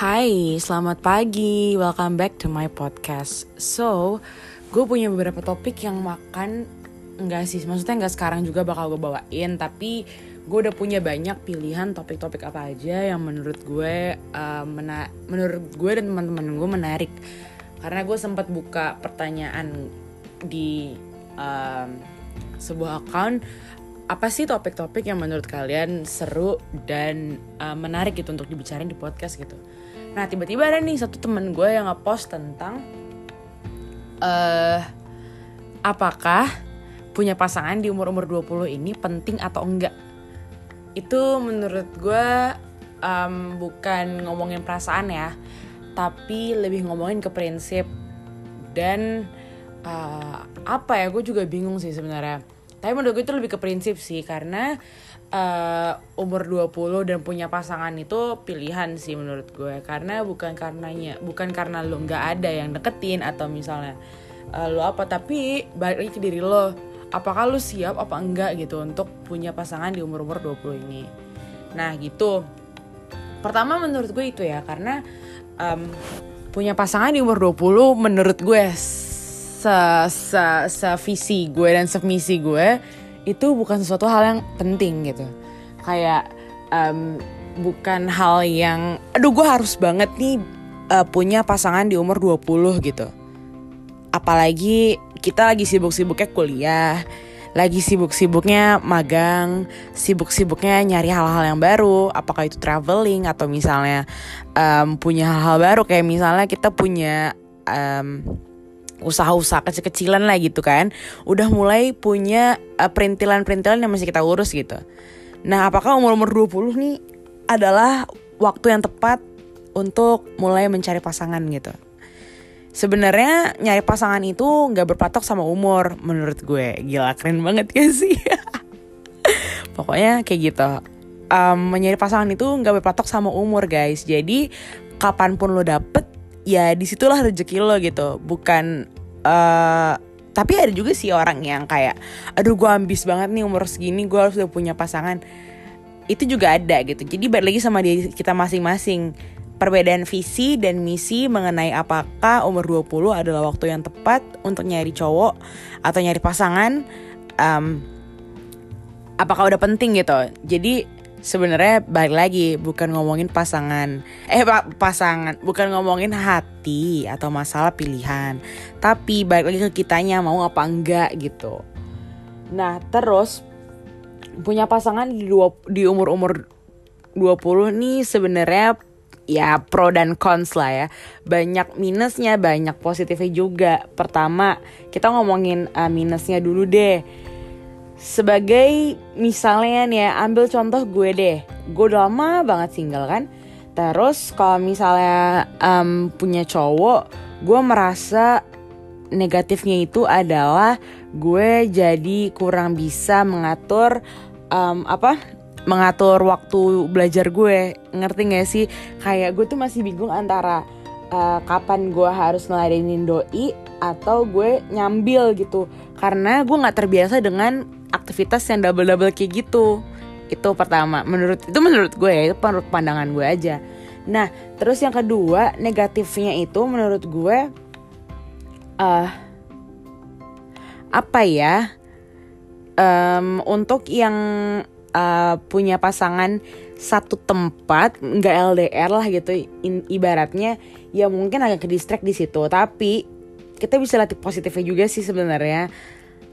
Hai, selamat pagi. Welcome back to my podcast. So, gue punya beberapa topik yang makan enggak sih, maksudnya enggak sekarang juga bakal gue bawain, tapi gue udah punya banyak pilihan topik-topik apa aja yang menurut gue uh, mena menurut gue dan teman-teman gue menarik. Karena gue sempat buka pertanyaan di um, sebuah account apa sih topik-topik yang menurut kalian seru dan uh, menarik gitu untuk dibicarain di podcast gitu. Nah tiba-tiba ada nih satu temen gue yang nge-post tentang uh, apakah punya pasangan di umur-umur 20 ini penting atau enggak. Itu menurut gue um, bukan ngomongin perasaan ya, tapi lebih ngomongin ke prinsip dan uh, apa ya gue juga bingung sih sebenarnya tapi menurut gue itu lebih ke prinsip sih karena uh, umur 20 dan punya pasangan itu pilihan sih menurut gue. Karena bukan karenanya bukan karena lo nggak ada yang deketin atau misalnya uh, lo apa tapi balik lagi ke diri lo. Apakah lo siap apa enggak gitu untuk punya pasangan di umur-umur 20 ini? Nah gitu. Pertama menurut gue itu ya karena um, punya pasangan di umur 20 menurut gue se se se visi gue dan semisi gue itu bukan sesuatu hal yang penting gitu. Kayak um, bukan hal yang aduh gue harus banget nih uh, punya pasangan di umur 20 gitu. Apalagi kita lagi sibuk-sibuknya kuliah lagi sibuk-sibuknya magang, sibuk-sibuknya nyari hal-hal yang baru, apakah itu traveling atau misalnya um, punya hal-hal baru. Kayak misalnya kita punya um, usaha-usaha kecil-kecilan lah gitu kan. Udah mulai punya uh, perintilan-perintilan yang masih kita urus gitu. Nah apakah umur-umur 20 nih adalah waktu yang tepat untuk mulai mencari pasangan gitu? Sebenarnya nyari pasangan itu nggak berpatok sama umur menurut gue. Gila keren banget ya sih. Pokoknya kayak gitu. Um, mencari pasangan itu nggak berpatok sama umur guys. Jadi kapan pun lo dapet ya di situlah rezeki lo gitu. Bukan uh, tapi ada juga sih orang yang kayak aduh gue ambis banget nih umur segini gue harus udah punya pasangan. Itu juga ada gitu. Jadi balik lagi sama dia kita masing-masing. Perbedaan visi dan misi mengenai apakah umur 20 adalah waktu yang tepat untuk nyari cowok atau nyari pasangan um, apakah udah penting gitu. Jadi sebenarnya balik lagi bukan ngomongin pasangan. Eh pasangan bukan ngomongin hati atau masalah pilihan. Tapi balik lagi ke kitanya mau apa enggak gitu. Nah terus punya pasangan di dua di umur umur 20 nih sebenarnya ya pro dan cons lah ya. Banyak minusnya banyak positifnya juga. Pertama kita ngomongin uh, minusnya dulu deh sebagai misalnya nih ya ambil contoh gue deh. Gue udah lama banget single kan. Terus kalau misalnya um, punya cowok gue merasa negatifnya itu adalah gue jadi kurang bisa mengatur um, apa mengatur waktu belajar gue. Ngerti gak sih? Kayak gue tuh masih bingung antara uh, kapan gue harus ngeladenin doi atau gue nyambil gitu. Karena gue nggak terbiasa dengan aktivitas yang double double kayak gitu. Itu pertama. Menurut itu menurut gue ya itu menurut pandangan gue aja. Nah terus yang kedua negatifnya itu menurut gue uh, apa ya um, untuk yang uh, punya pasangan satu tempat nggak LDR lah gitu in, ibaratnya ya mungkin agak ke di situ. Tapi kita bisa latih positifnya juga sih sebenarnya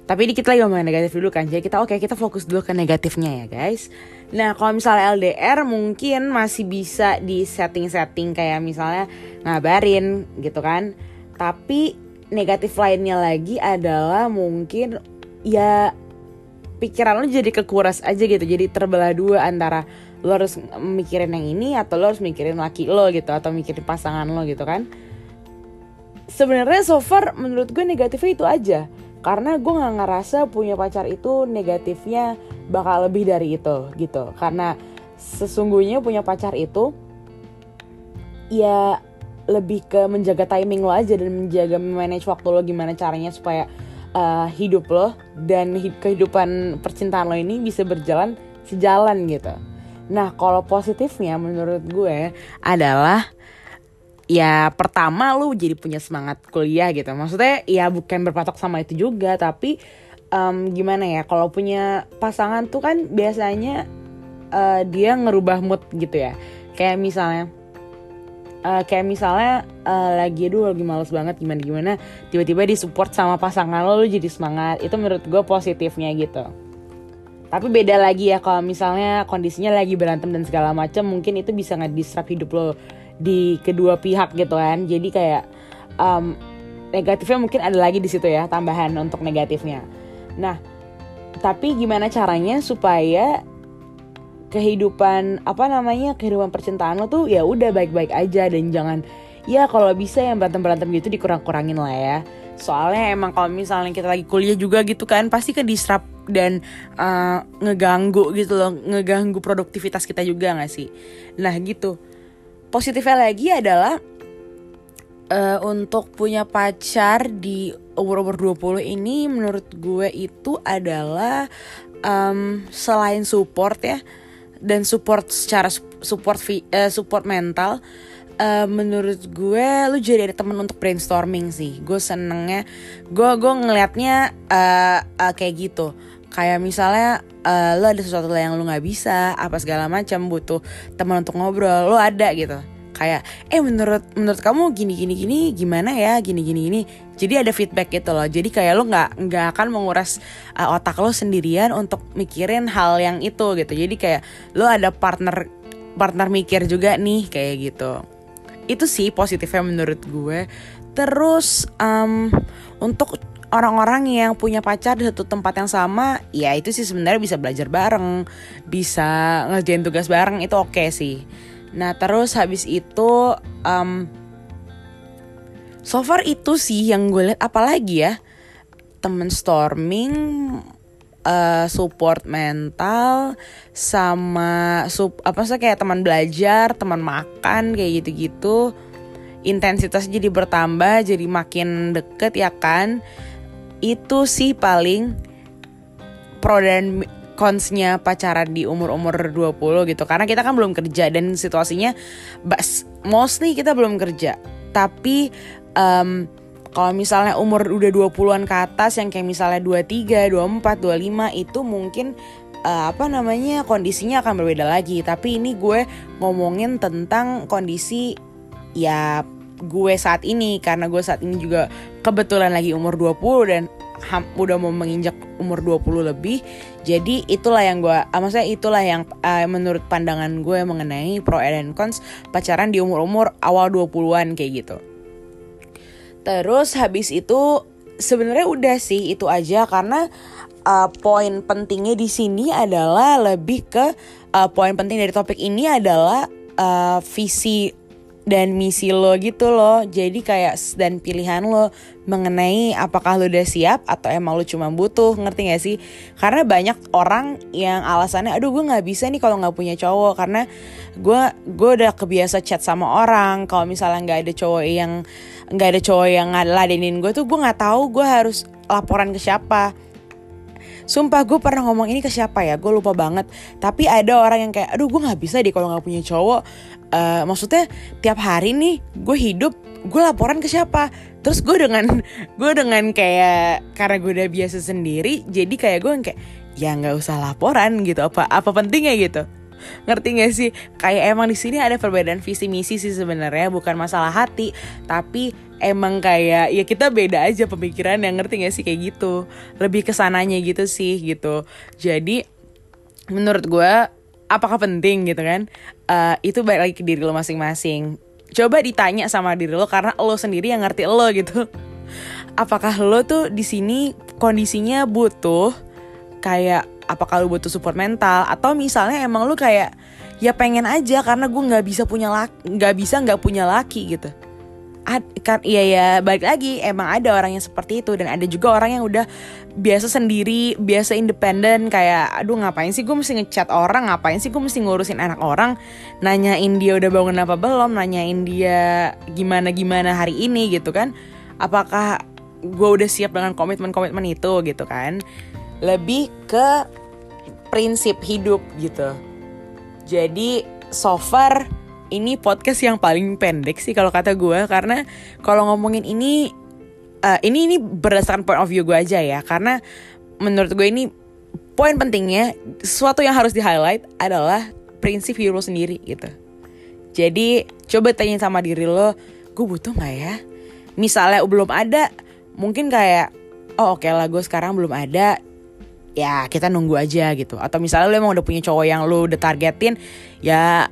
tapi dikit lagi ngomongin negatif dulu kan. Jadi kita oke okay, kita fokus dulu ke negatifnya ya guys. Nah kalau misalnya LDR mungkin masih bisa di setting-setting kayak misalnya ngabarin gitu kan. Tapi negatif lainnya lagi adalah mungkin ya pikiran lo jadi kekuras aja gitu. Jadi terbelah dua antara lo harus mikirin yang ini atau lo harus mikirin laki lo gitu atau mikirin pasangan lo gitu kan. Sebenarnya so far menurut gue negatifnya itu aja karena gue nggak ngerasa punya pacar itu negatifnya bakal lebih dari itu gitu karena sesungguhnya punya pacar itu ya lebih ke menjaga timing lo aja dan menjaga manage waktu lo gimana caranya supaya uh, hidup lo dan kehidupan percintaan lo ini bisa berjalan sejalan gitu. Nah kalau positifnya menurut gue adalah ya pertama lu jadi punya semangat kuliah gitu. Maksudnya ya bukan berpatok sama itu juga tapi um, gimana ya kalau punya pasangan tuh kan biasanya uh, dia ngerubah mood gitu ya. Kayak misalnya uh, kayak misalnya uh, lagi aduh lagi males banget gimana gimana. Tiba-tiba disupport sama pasangan lo, lo jadi semangat. Itu menurut gue positifnya gitu. Tapi beda lagi ya kalau misalnya kondisinya lagi berantem dan segala macam mungkin itu bisa nge-disrupt hidup lo di kedua pihak gitu kan. Jadi kayak um, negatifnya mungkin ada lagi di situ ya tambahan untuk negatifnya. Nah tapi gimana caranya supaya kehidupan apa namanya kehidupan percintaan lo tuh ya udah baik-baik aja dan jangan ya kalau bisa yang berantem berantem gitu dikurang-kurangin lah ya. Soalnya emang kalau misalnya kita lagi kuliah juga gitu kan pasti ke disrupt dan uh, ngeganggu gitu loh ngeganggu produktivitas kita juga gak sih? Nah gitu positifnya lagi adalah uh, untuk punya pacar di umur-umur 20 ini menurut gue itu adalah um, selain support ya dan support secara support uh, support mental uh, menurut gue lu jadi ada temen untuk brainstorming sih. Gue senengnya gue gue ngelihatnya uh, uh, kayak gitu kayak misalnya uh, lo ada sesuatu yang lo nggak bisa apa segala macam butuh teman untuk ngobrol lo ada gitu. Kayak eh menurut menurut kamu gini gini gini gimana ya? Gini gini gini. Jadi ada feedback gitu loh. Jadi kayak lo nggak nggak akan menguras uh, otak lo sendirian untuk mikirin hal yang itu gitu. Jadi kayak lo ada partner partner mikir juga nih kayak gitu. Itu sih positifnya menurut gue. Terus um, untuk orang-orang yang punya pacar di satu tempat yang sama ya itu sih sebenarnya bisa belajar bareng bisa ngerjain tugas bareng itu oke okay sih. Nah terus habis itu um, so far itu sih yang gue lihat apalagi ya temen storming uh, support mental sama sup apa sih kayak teman belajar teman makan kayak gitu-gitu. Intensitas jadi bertambah jadi makin deket ya kan itu sih paling pro dan consnya pacaran di umur-umur 20 gitu. Karena kita kan belum kerja dan situasinya mostly kita belum kerja. Tapi um, kalau misalnya umur udah 20-an ke atas yang kayak misalnya 23, 24, 25 itu mungkin uh, apa namanya kondisinya akan berbeda lagi. Tapi ini gue ngomongin tentang kondisi ya gue saat ini. Karena gue saat ini juga kebetulan lagi umur 20 dan ham, udah mau menginjak umur 20 lebih. Jadi itulah yang gue uh, maksudnya itulah yang uh, menurut pandangan gue mengenai pro and cons pacaran di umur-umur awal 20-an kayak gitu. Terus habis itu sebenarnya udah sih itu aja karena uh, poin pentingnya di sini adalah lebih ke uh, poin penting dari topik ini adalah uh, visi dan misi lo gitu loh. Jadi kayak dan pilihan lo mengenai apakah lo udah siap atau emang lo cuma butuh ngerti gak sih? Karena banyak orang yang alasannya aduh gue nggak bisa nih kalau nggak punya cowok. Karena gue gue udah kebiasa chat sama orang. Kalau misalnya nggak ada cowok yang nggak ada cowok yang ngeladenin gue tuh gue nggak tahu gue harus laporan ke siapa Sumpah gue pernah ngomong ini ke siapa ya? Gue lupa banget. Tapi ada orang yang kayak Aduh gue gak bisa deh kalau gak punya cowok. Uh, maksudnya tiap hari nih gue hidup gue laporan ke siapa? Terus gue dengan gue dengan kayak karena gue udah biasa sendiri jadi kayak gue kayak ya nggak usah laporan gitu. Apa apa pentingnya gitu ngerti gak sih? Kayak emang di sini ada perbedaan visi misi sih sebenarnya bukan masalah hati tapi emang kayak ya kita beda aja pemikiran yang ngerti gak sih? Kayak gitu. Lebih ke sananya gitu sih gitu. Jadi menurut gue apakah penting gitu kan? Uh, itu balik lagi ke diri lo masing-masing. Coba ditanya sama diri lo karena lo sendiri yang ngerti lo gitu. Apakah lo tuh di sini kondisinya butuh kayak apakah lo butuh support mental? Atau misalnya emang lo kayak ya pengen aja karena gue nggak bisa punya laki nggak bisa nggak punya laki gitu. Kan iya ya balik lagi emang ada orang yang seperti itu. Dan ada juga orang yang udah biasa sendiri biasa independen kayak aduh ngapain sih gue mesti ngechat orang? Ngapain sih gue mesti ngurusin anak orang? Nanyain dia udah bangun apa belum? Nanyain dia gimana gimana hari ini gitu kan. Apakah gue udah siap dengan komitmen komitmen itu gitu kan lebih ke prinsip hidup gitu. Jadi so far ini podcast yang paling pendek sih kalau kata gue karena kalau ngomongin ini uh, ini ini berdasarkan point of view gue aja ya karena menurut gue ini poin pentingnya sesuatu yang harus di highlight adalah prinsip hidup lo sendiri gitu. Jadi coba tanya sama diri lo gue butuh nggak ya? Misalnya belum ada mungkin kayak oh oke okay lah gue sekarang belum ada ya kita nunggu aja gitu. Atau misalnya lo emang udah punya cowok yang lo udah targetin ya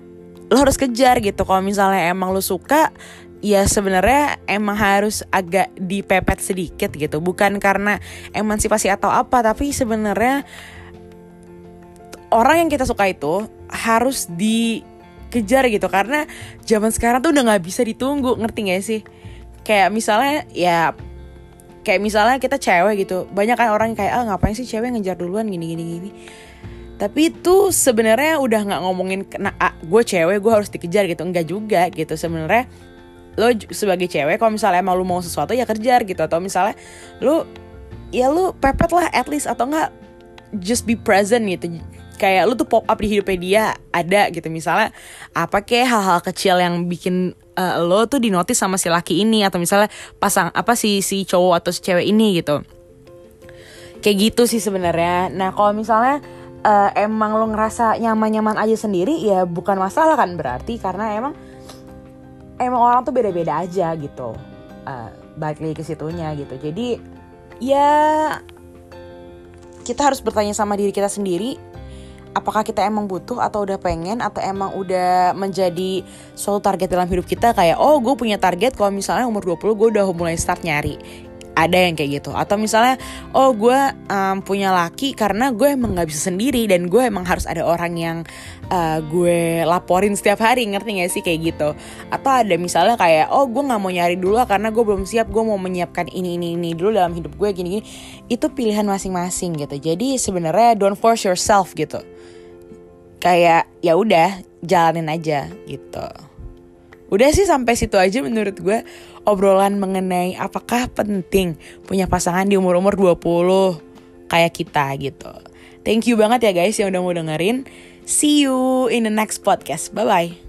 lo harus kejar gitu. Kalau misalnya emang lo suka ya sebenarnya emang harus agak dipepet sedikit gitu. Bukan karena emansipasi atau apa tapi sebenarnya orang yang kita suka itu harus dikejar gitu. Karena zaman sekarang tuh udah nggak bisa ditunggu. Ngerti gak sih? Kayak misalnya ya kayak misalnya kita cewek gitu banyak kan orang kayak ah ngapain sih cewek ngejar duluan gini gini gini. Tapi itu sebenarnya udah nggak ngomongin kena ah, gue cewek gue harus dikejar gitu. Enggak juga gitu. Sebenarnya lo sebagai cewek kalau misalnya emang lo mau sesuatu ya kejar gitu. Atau misalnya lo ya lo pepet lah at least. Atau enggak just be present gitu. Kayak lo tuh pop up di hidupnya dia ada gitu. Misalnya apa kayak hal-hal kecil yang bikin uh, lo tuh dinotis sama si laki ini atau misalnya pasang apa sih si cowok atau si cewek ini gitu. Kayak gitu sih sebenarnya. Nah kalau misalnya uh, emang lo ngerasa nyaman-nyaman aja sendiri ya bukan masalah kan berarti karena emang emang orang tuh beda-beda aja gitu. Uh, balik lagi ke situnya gitu. Jadi ya kita harus bertanya sama diri kita sendiri apakah kita emang butuh atau udah pengen atau emang udah menjadi suatu target dalam hidup kita? Kayak oh gue punya target kalau misalnya umur 20 gue udah mulai start nyari ada yang kayak gitu. Atau misalnya oh gue um, punya laki karena gue emang nggak bisa sendiri dan gue emang harus ada orang yang uh, gue laporin setiap hari ngerti gak sih kayak gitu. Atau ada misalnya kayak oh gue nggak mau nyari dulu karena gue belum siap gue mau menyiapkan ini ini ini dulu dalam hidup gue gini gini itu pilihan masing-masing gitu. Jadi sebenarnya don't force yourself gitu. Kayak ya udah jalanin aja gitu Udah sih sampai situ aja menurut gue obrolan mengenai apakah penting punya pasangan di umur-umur 20 kayak kita gitu. Thank you banget ya guys yang udah mau dengerin. See you in the next podcast. Bye-bye.